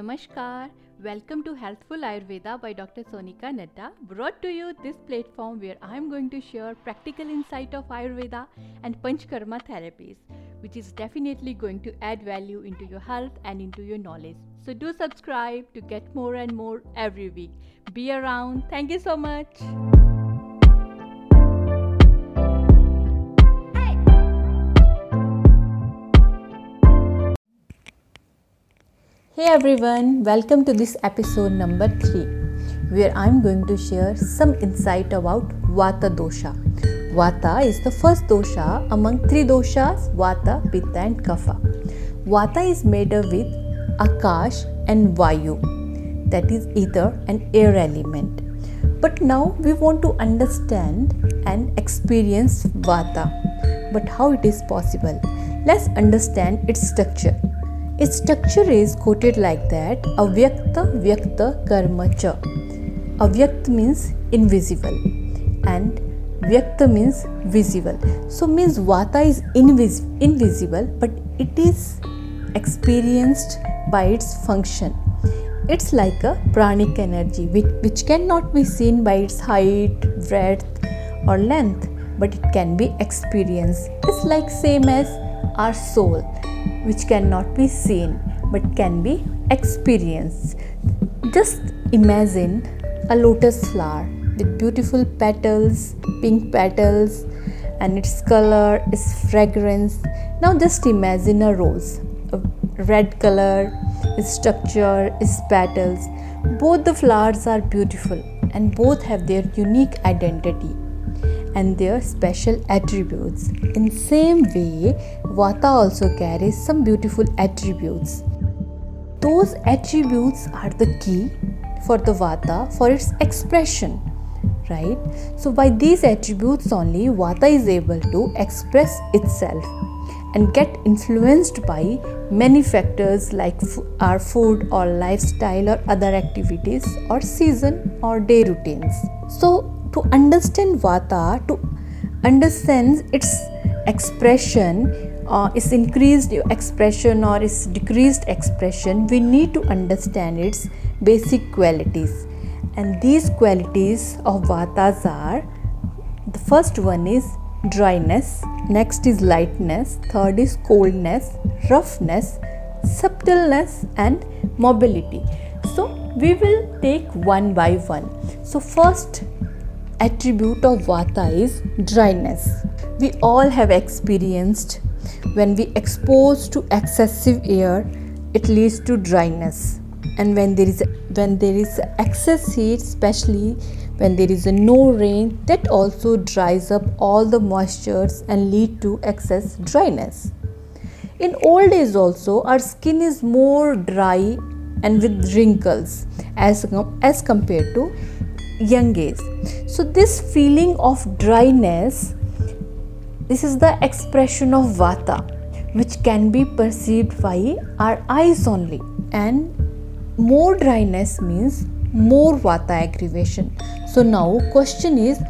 Namaskar. Welcome to Healthful Ayurveda by Dr. Sonika Nadda. Brought to you this platform where I am going to share practical insight of Ayurveda and Panchkarma therapies, which is definitely going to add value into your health and into your knowledge. So do subscribe to get more and more every week. Be around. Thank you so much. Hey everyone, welcome to this episode number 3 where I'm going to share some insight about Vata dosha. Vata is the first dosha among three doshas Vata, Pitta, and Kapha. Vata is made up with Akash and Vayu, that is ether and air element. But now we want to understand and experience Vata. But how it is possible? Let's understand its structure. Its structure is quoted like that Avyakta Vyakta Karma Cha. Avyakt means invisible and Vyakta means visible. So means Vata is invis- invisible but it is experienced by its function. It's like a pranic energy which, which cannot be seen by its height, breadth or length but it can be experienced. It's like same as our soul which cannot be seen but can be experienced. Just imagine a lotus flower with beautiful petals, pink petals, and its color its fragrance. Now just imagine a rose, a red color, its structure, its petals. Both the flowers are beautiful and both have their unique identity and their special attributes. In same way, Vata also carries some beautiful attributes. Those attributes are the key for the Vata for its expression, right? So by these attributes only Vata is able to express itself and get influenced by many factors like f- our food or lifestyle or other activities or season or day routines. So to understand vata to understand its expression uh, its increased expression or its decreased expression we need to understand its basic qualities. And these qualities of vatas are the first one is dryness next is lightness third is coldness roughness subtleness and mobility. So we will take one by one. So first attribute of vata is dryness. We all have experienced when we expose to excessive air, it leads to dryness. And when there is when there is excess heat, especially when there is no rain, that also dries up all the moistures and lead to excess dryness. In old age also, our skin is more dry and with wrinkles as, as compared to young age. So, this feeling of dryness, this is the expression of vata, which can be perceived by our eyes only. And more dryness means more vata aggravation. So, now question is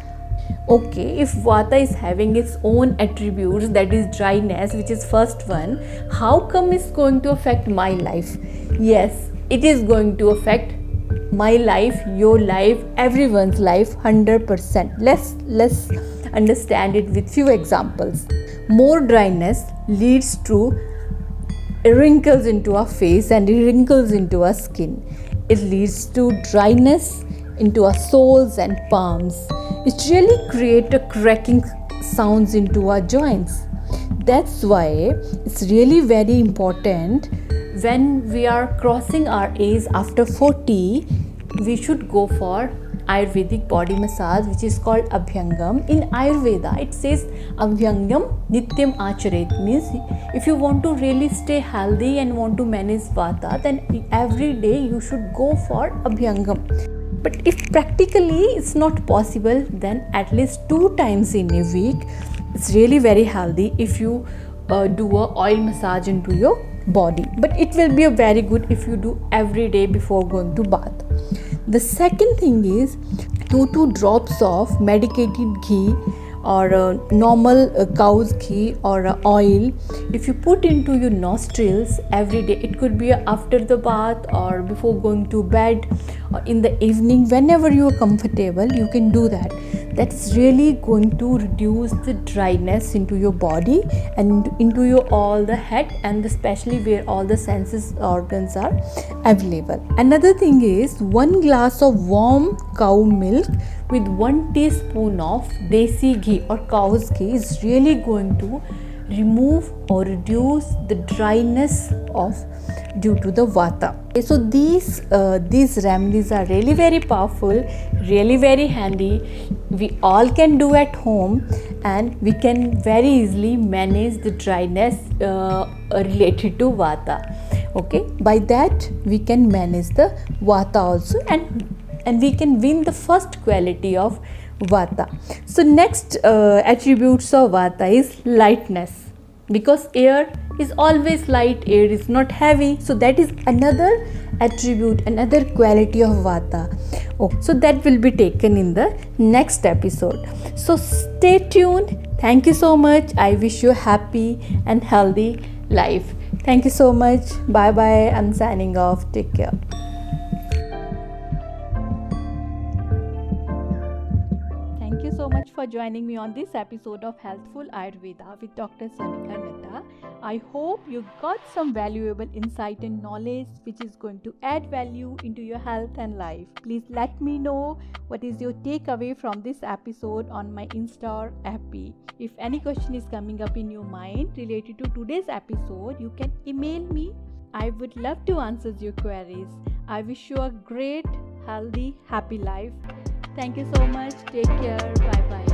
okay if vata is having its own attributes that is dryness which is first one how come it's going to affect my life yes it is going to affect my life your life everyone's life 100% let's let's understand it with few examples. More dryness leads to wrinkles into our face and wrinkles into our skin. It leads to dryness into our soles and palms. It really creates a cracking sounds into our joints. That's why it's really very important when we are crossing our age after 40 we should go for ayurvedic body massage which is called abhyangam. In ayurveda it says abhyangam nityam acharet means if you want to really stay healthy and want to manage vata then every day you should go for abhyangam. But if practically it's not possible then at least two times in a week it's really very healthy if you uh, do a oil massage into your body. But it will be very good if you do every day before going to bath. The second thing is 2 2 drops of medicated ghee or uh, normal uh, cow's ghee or uh, oil. If you put into your nostrils every day it could be after the bath or before going to bed or in the evening whenever you are comfortable you can do that. That's really going to reduce the dryness into your body and into your all the head and especially where all the senses organs are available. Another thing is one glass of warm cow milk with one teaspoon of desi ghee or cow's ghee is really going to remove or reduce the dryness of due to the vata. Okay, so these uh, these remedies are really very powerful really very handy. We all can do at home and we can very easily manage the dryness uh, related to vata. Okay by that we can manage the vata also and and we can win the first quality of vata. So next uh, attributes of vata is lightness. Because air is always light air is not heavy. So that is another attribute another quality of vata. Oh, so that will be taken in the next episode. So stay tuned. Thank you so much. I wish you happy and healthy life. Thank you so much. Bye bye i'm signing off. Take care so much for joining me on this episode of Healthful Ayurveda with Dr. Sonika Mehta. I hope you got some valuable insight and knowledge which is going to add value into your health and life. Please let me know what is your takeaway from this episode on my Insta FB. If any question is coming up in your mind related to today's episode, you can email me. I would love to answer your queries. I wish you a great, healthy, happy life. Thank you so much. Take care. Bye bye.